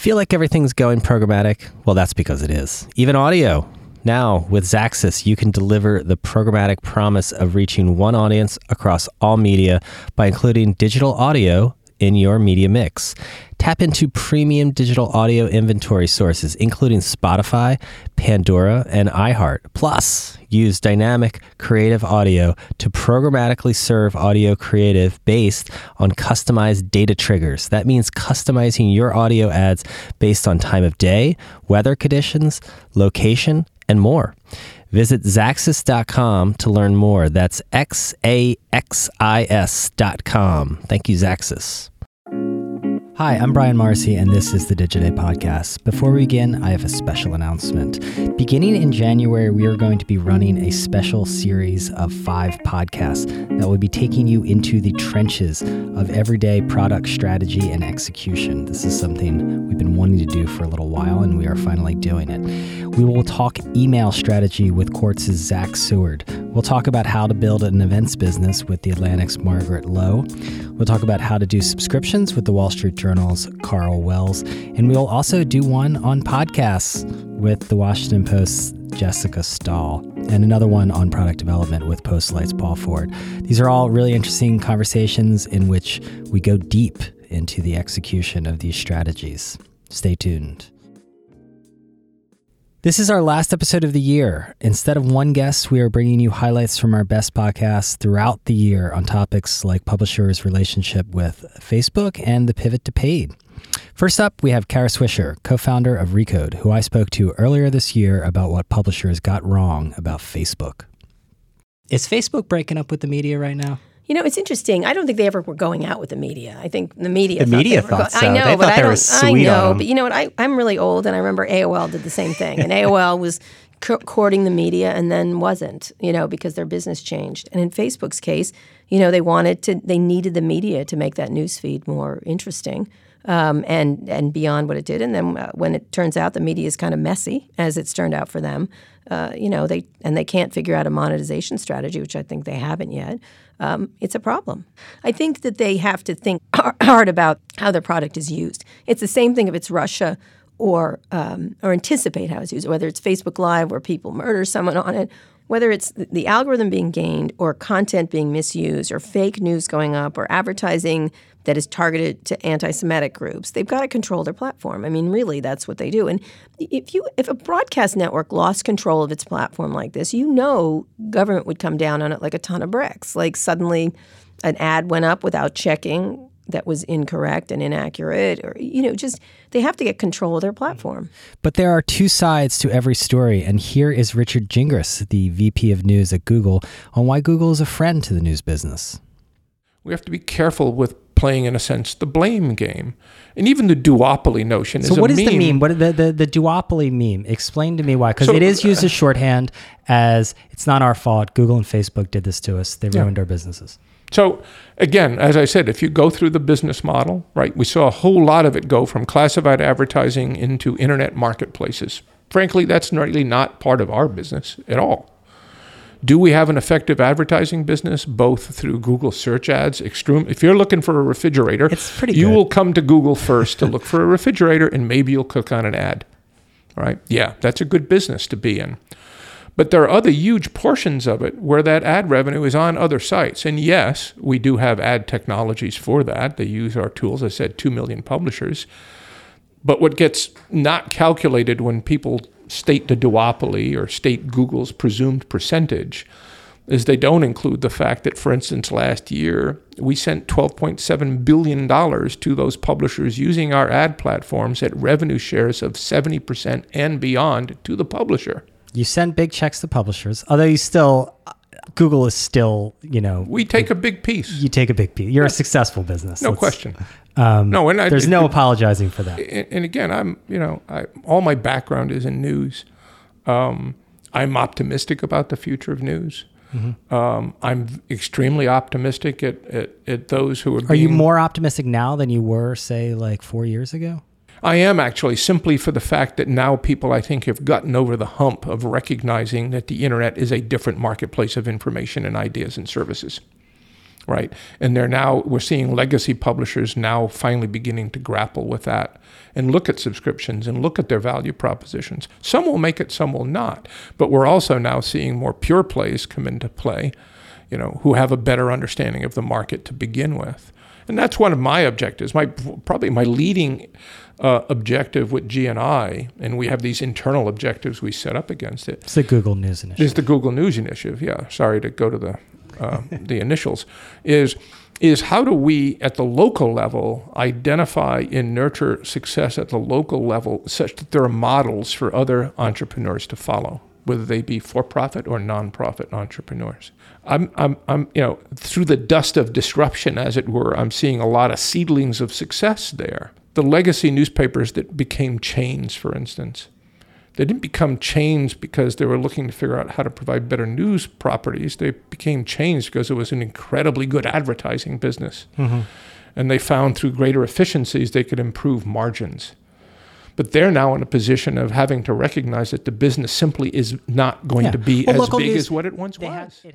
Feel like everything's going programmatic? Well, that's because it is. Even audio. Now, with Xaxis, you can deliver the programmatic promise of reaching one audience across all media by including digital audio in your media mix. Tap into premium digital audio inventory sources, including Spotify, Pandora, and iHeart. Plus, use dynamic creative audio to programmatically serve audio creative based on customized data triggers. That means customizing your audio ads based on time of day, weather conditions, location, and more. Visit Xaxis.com to learn more. That's X A X I S.com. Thank you, Xaxis. Hi, I'm Brian Morrissey, and this is the Digiday Podcast. Before we begin, I have a special announcement. Beginning in January, we are going to be running a special series of five podcasts that will be taking you into the trenches of everyday product strategy and execution. This is something we've been wanting to do for a little while, and we are finally doing it. We will talk email strategy with Quartz' Zach Seward. We'll talk about how to build an events business with the Atlantic's Margaret Low. We'll talk about how to do subscriptions with the Wall Street Journal's Karl Wells. And we'll also do one on podcasts with the Washington Post's Jessica Stahl, and another one on product development with Postlight's Paul Ford. These are all really interesting conversations in which we go deep into the execution of these strategies. Stay tuned. This is our last episode of the year. Instead of one guest, we are bringing you highlights from our best podcasts throughout the year on topics like publishers' relationship with Facebook and the pivot to paid. First up, we have Kara Swisher, co founder of Recode, who I spoke to earlier this year about what publishers got wrong about Facebook. Is Facebook breaking up with the media right now? You know, it's interesting. I don't think they ever were going out with the media. I think the media. The thought media thought go- so. I know, They but thought I they were don't. I know, but you know what? I, I'm really old, and I remember AOL did the same thing, and AOL was co- courting the media, and then wasn't. You know, because their business changed. And in Facebook's case, you know, they wanted to. They needed the media to make that news feed more interesting. Um, and and beyond what it did, and then uh, when it turns out the media is kind of messy, as it's turned out for them, uh, you know they and they can't figure out a monetization strategy, which I think they haven't yet um, it's a problem. I think that they have to think hard about how their product is used. It's the same thing if it's Russia or um, or anticipate how it's used, whether it's Facebook Live where people murder someone on it, whether it's the- the algorithm being gained or content being misused or fake news going up or advertising that is targeted to anti-Semitic groups. They've got to control their platform. I mean, really, that's what they do. And if you if a broadcast network lost control of its platform like this, you know, government would come down on it like a ton of bricks. Like suddenly, an ad went up without checking that was incorrect and inaccurate, or you know, just they have to get control of their platform. But there are two sides to every story, and here is Richard Gingras, the VP of News at Google, on why Google is a friend to the news business. we have to be careful with playing, in a sense, the blame game, and even the duopoly notion So, is what is meme. the meme? What the, the the duopoly meme? Explain to me why, because So, it is used uh, as shorthand as it's not our fault. Google and Facebook did this to us. They ruined our businesses. So again, as I said, if you go through the business model, right, we saw a whole lot of it go from classified advertising into internet marketplaces. Frankly, that's really not part of our business at all. Do we have an effective advertising business, both through Google search ads? Extreme. If you're looking for a refrigerator, It's pretty you good. will come to Google first to look for a refrigerator, and maybe you'll click on an ad. All right? Yeah, that's a good business to be in. But there are other huge portions of it where that ad revenue is on other sites. And yes, we do have ad technologies for that. They use our tools. I said 2 million publishers. But what gets not calculated when people state the duopoly or state Google's presumed percentage is they don't include the fact that, for instance, last year we sent $12.7 billion to those publishers using our ad platforms at revenue shares of 70% and beyond to the publisher. You send big checks to publishers, although you still, Google is still, you know, We take a big piece. you take a big piece. You're a successful business. No Let's- question. Um, No, and I- there's no it- apologizing for that. and, again, I'm you know, I, all my background is in news. Um, I'm optimistic about the future of news. Mm-hmm. Um, I'm extremely optimistic at, at, at those who are. Are you more optimistic now than you were, say, like four years ago? I am actually simply for the fact that now people I think have gotten over the hump of recognizing that the internet is a different marketplace of information and ideas and services. right? And they're now we're seeing legacy publishers now finally beginning to grapple with that and look at subscriptions and look at their value propositions. Some will make it, some will not. But we're also now seeing more pure plays come into play, you know, who have a better understanding of the market to begin with. And that's one of my objectives. My probably my leading uh, objective with GNI, and we have these internal objectives we set up against it. It's the Google News Initiative. Is the Google News Initiative? Yeah. Sorry to go to the uh, the initials. Is is how do we at the local level identify and nurture success at the local level such that there are models for other entrepreneurs to follow whether they be for-profit or non-profit entrepreneurs I'm, I'm, I'm you know through the dust of disruption as it were i'm seeing a lot of seedlings of success there the legacy newspapers that became chains for instance they didn't become chains because they were looking to figure out how to provide better news properties. They became chains because it was an incredibly good advertising business. Mm-hmm. And they found through greater efficiencies they could improve margins. But they're now in a position of having to recognize that the business simply is not going yeah. to be well, as big news, as what it once was. Had, it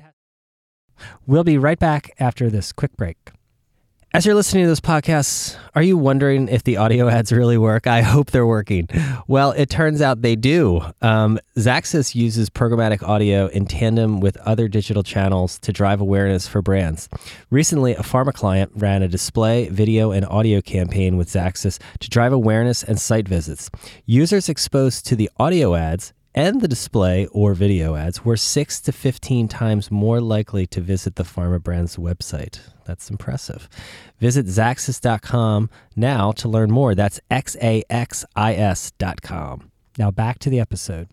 we'll be right back after this quick break. As you're listening to this podcast, are you wondering if the audio ads really work? I hope they're working. Well, it turns out they do. Um, uses programmatic audio in tandem with other digital channels to drive awareness for brands. Recently, a pharma client ran a display, video, and audio campaign with Xaxis to drive awareness and site visits. Users exposed to the audio ads and the display or video ads were 6 to 15 times more likely to visit the pharma brand's website. That's impressive. Visit Xaxis.com now to learn more. That's X A X I S.com. Now back to the episode.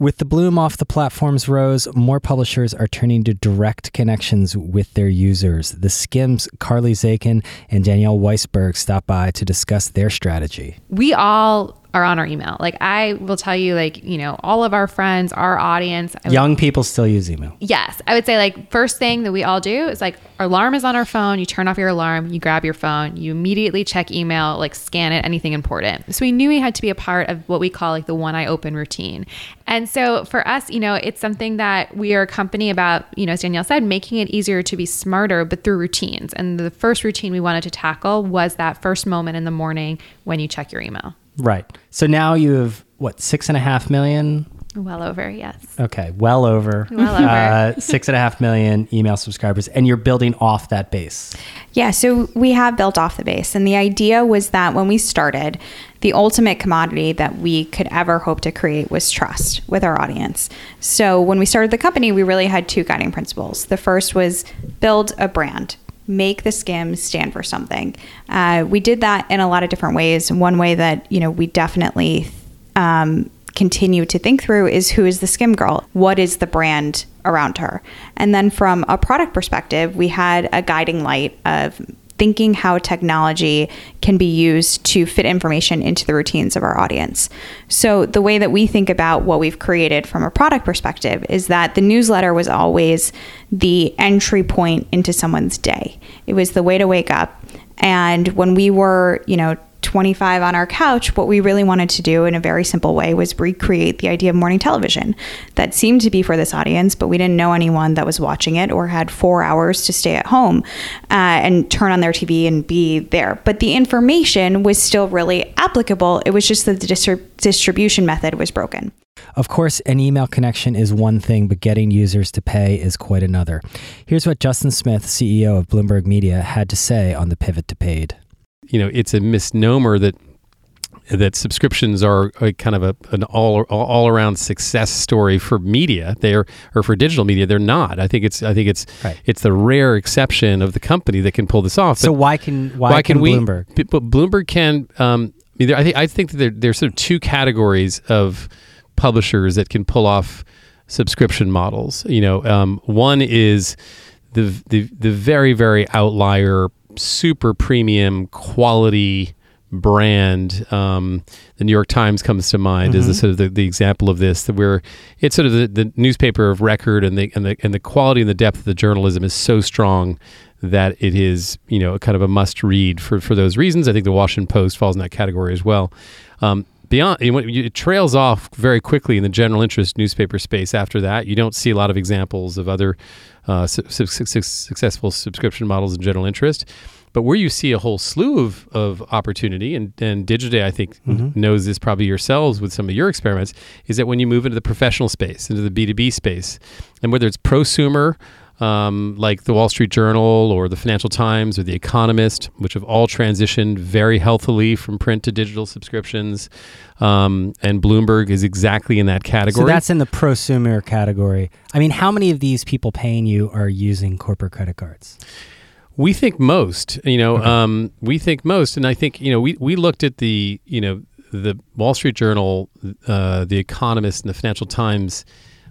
With the bloom off the platform's rose, more publishers are turning to direct connections with their users. The Skimm's, Carly Zakin, and Danielle Weisberg stop by to discuss their strategy. We all are on our email. Like I will tell you, like, you know, all of our friends, our audience. Young people still use email. Yes. I would say like first thing that we all do is like our alarm is on our phone. You turn off your alarm, you grab your phone, you immediately check email, like scan it, anything important. So we knew we had to be a part of what we call like the one eye open routine. And so for us, you know, it's something that we are a company about, you know, as Danielle said, making it easier to be smarter, but through routines. And the first routine we wanted to tackle was that first moment in the morning when you check your email. Right. So now you have what six and a half million? Well over, yes. Okay, well over. Well over. Uh, six and a half million email subscribers, and you're building off that base. Yeah, so we have built off the base. And the idea was that when we started, the ultimate commodity that we could ever hope to create was trust with our audience. So when we started the company, we really had two guiding principles. The first was build a brand make the skims stand for something. Uh, we did that in a lot of different ways. One way that you know we definitely um, continue to think through is who is the Skimm girl? What is the brand around her? And then from a product perspective, we had a guiding light of thinking how technology can be used to fit information into the routines of our audience. So, the way that we think about what we've created from a product perspective is that the newsletter was always the entry point into someone's day, it was the way to wake up. And when we were, you know, 25 on our couch, what we really wanted to do in a very simple way was recreate the idea of morning television that seemed to be for this audience, but we didn't know anyone that was watching it or had four hours to stay at home uh, and turn on their TV and be there. But the information was still really applicable. It was just that the distri- distribution method was broken. Of course, an email connection is one thing, but getting users to pay is quite another. Here's what Justin Smith, CEO of Bloomberg Media, had to say on the pivot to paid you know, it's a misnomer that that subscriptions are a kind of a, an all all around success story for media. They're or for digital media. They're not. I think it's I think it's right. it's the rare exception of the company that can pull this off. So why can why, why can, can, Bloomberg? We, but Bloomberg can. Um, I, mean, I think I think that there, there's sort of two categories of publishers that can pull off subscription models. You know, um, one is the, the the very very outlier super premium quality brand. Um, the New York Times comes to mind mm-hmm. as the, sort of the, the, example of this, that where it's sort of the, the newspaper of record, and the and the and the quality and the depth of the journalism is so strong that it is you know kind of a must read for for those reasons. I think the Washington Post falls in that category as well. Um, beyond it trails off very quickly in the general interest newspaper space after that you don't see a lot of examples of other uh, su- su- su- successful subscription models in general interest but where you see a whole slew of, of opportunity and, and digiday i think Mm-hmm. knows this probably yourselves with some of your experiments is that when you move into the professional space into the b2b space and whether it's prosumer um, like the Wall Street Journal or the Financial Times or the Economist, which have all transitioned very healthily from print to digital subscriptions. Um, and Bloomberg is exactly in that category. So that's in the prosumer category. I mean, how many of these people paying you are using corporate credit cards? We think most, you know, um, we think most, and I think you know, we we looked at the you know the Wall Street Journal, uh, the Economist, and the Financial Times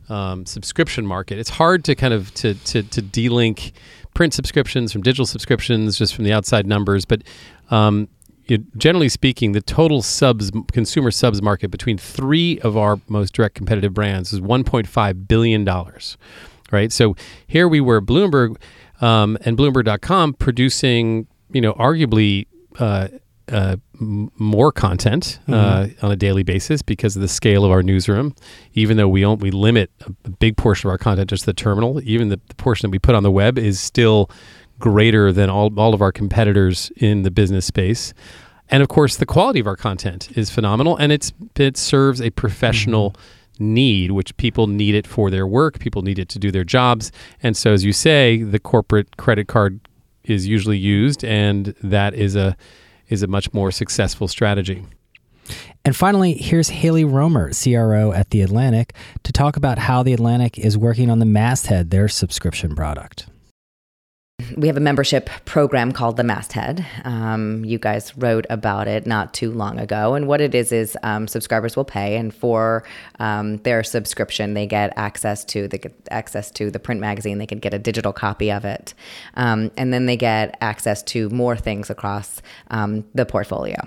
um, subscription market. It's hard to kind of to to to delink print subscriptions from digital subscriptions just from the outside numbers, but um, generally speaking, the total subs consumer subs market between three of our most direct competitive brands is 1.5 billion dollars, right? So here we were, Bloomberg um, and Bloomberg.com producing, you know, arguably. Uh, uh, more content uh, on a daily basis because of the scale of our newsroom. Even though we don't, we limit a, big portion of our content just to the terminal. Even the, the portion that we put on the web is still greater than all, all of our competitors in the business space. And of course, the quality of our content is phenomenal, and it's it serves a professional need, which people need it for their work. People need it to do their jobs, and so as you say, the corporate credit card is usually used, and that is a is a much more successful strategy. And finally, here's Hayley Romer, CRO at The Atlantic, to talk about how The Atlantic is working on the Masthead, their subscription product. We have a membership program called the Masthead. Um, you guys wrote about it not too long ago, and what it is is um, subscribers will pay, and for um, their subscription, they get access to they get access to the print magazine. They can get a digital copy of it, um, and then they get access to more things across um, the portfolio.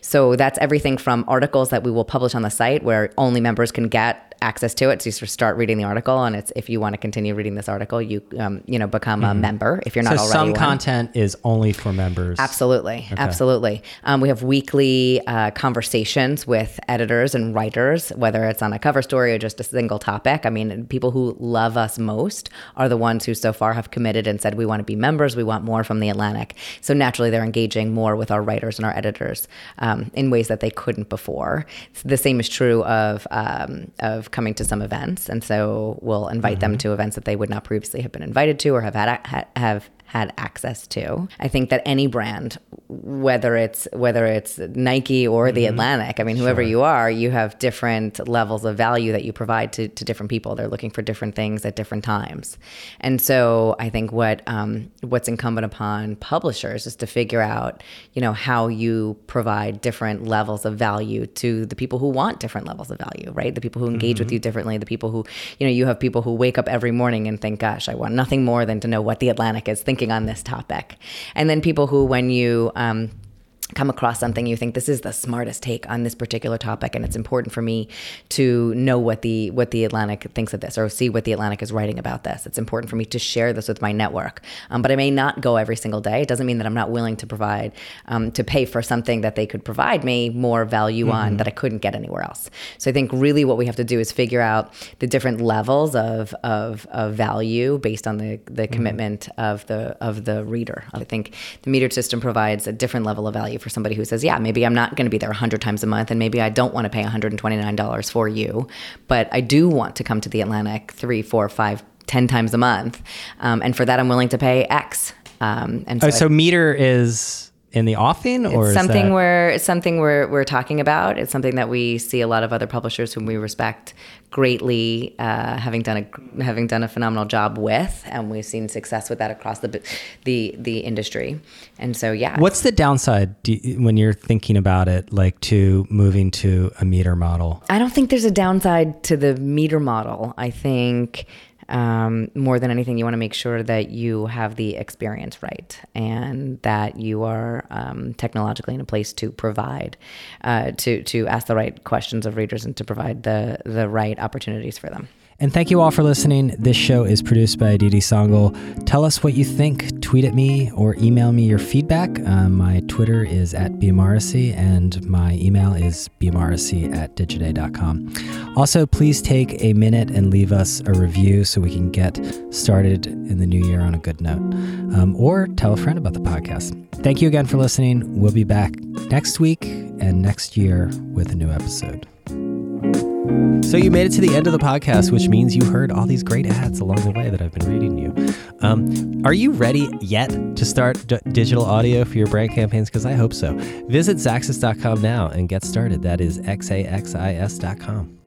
So that's everything from articles that we will publish on the site, where only members can get access to it. So you sort of start reading the article, and it's if you want to continue reading this article, you um, you know become a member if you're not so already some one. content is only for members. Absolutely, absolutely. Um, we have weekly uh, conversations with editors and writers, whether it's on a cover story or just a single topic. I mean, people who love us most are the ones who so far have committed and said, "We want to be members. We want more from the Atlantic." So naturally, they're engaging more with our writers and our editors um, in ways that they couldn't before. The same is true of um, of coming to some events, and so we'll invite them mm-hmm. to events that they would not previously have been invited to or have had ha- have had access to. I think that any brand, whether it's whether it's Nike or the Atlantic, I mean, whoever you are, you have different levels of value that you provide to, to different people. They're looking for different things at different times, and so I think what um, what's incumbent upon publishers is to figure out, you know, how you provide different levels of value to the people who want different levels of value, right? The people who engage with you differently, the people who, you know, you have people who wake up every morning and think, gosh, I want nothing more than to know what the Atlantic is thinking on this topic. And then people who, when you, um, come across something you think this is the smartest take on this particular topic and it's important for me to know what the what the atlantic thinks of this or see what the atlantic is writing about this. It's important for me to share this with my network. Um, but i may not go every single day. It doesn't mean that i'm not willing to provide um, to pay for something that they could provide me more value on that i couldn't get anywhere else. So i think really what we have to do is figure out the different levels of of, of value based on the the commitment of the of the reader. I think the metered system provides a different level of value for somebody who says, yeah, maybe I'm not going to be there 100 times a month and maybe I don't want to pay $129 for you, but I do want to come to the Atlantic three, four, five, ten times a month. Um, and for that, I'm willing to pay X. Um, and Oh, I- so meter is in the offing, or something that- we're it's something we're we're talking about. It's something that we see a lot of other publishers whom we respect greatly uh, having done a having done a phenomenal job with, and we've seen success with that across the the the industry. And so, yeah, What's the downside do you, when you're thinking about it, like to moving to a meter model? I don't think there's a downside to the meter model. I think um, more than anything, you want to make sure that you have the experience right and that you are um, technologically in a place to provide, uh, to to ask the right questions of readers and to provide the the right opportunities for them. And thank you all for listening. This show is produced by Aditi Sangal. Tell us what you think. Tweet at me or email me your feedback. Uh, my Twitter is at bmorrissey and my email is bmorrissey at digiday.com. Also, please take a minute and leave us a review so we can get started in the new year on a good note. Um, or tell a friend about the podcast. Thank you again for listening. We'll be back next week and next year with a new episode. So you made it to the end of the podcast, which means you heard all these great ads along the way that I've been reading you. Um, are you ready yet to start d- digital audio for your brand campaigns? Because I hope so. Visit Xaxis.com now and get started. That is X A X I S.com.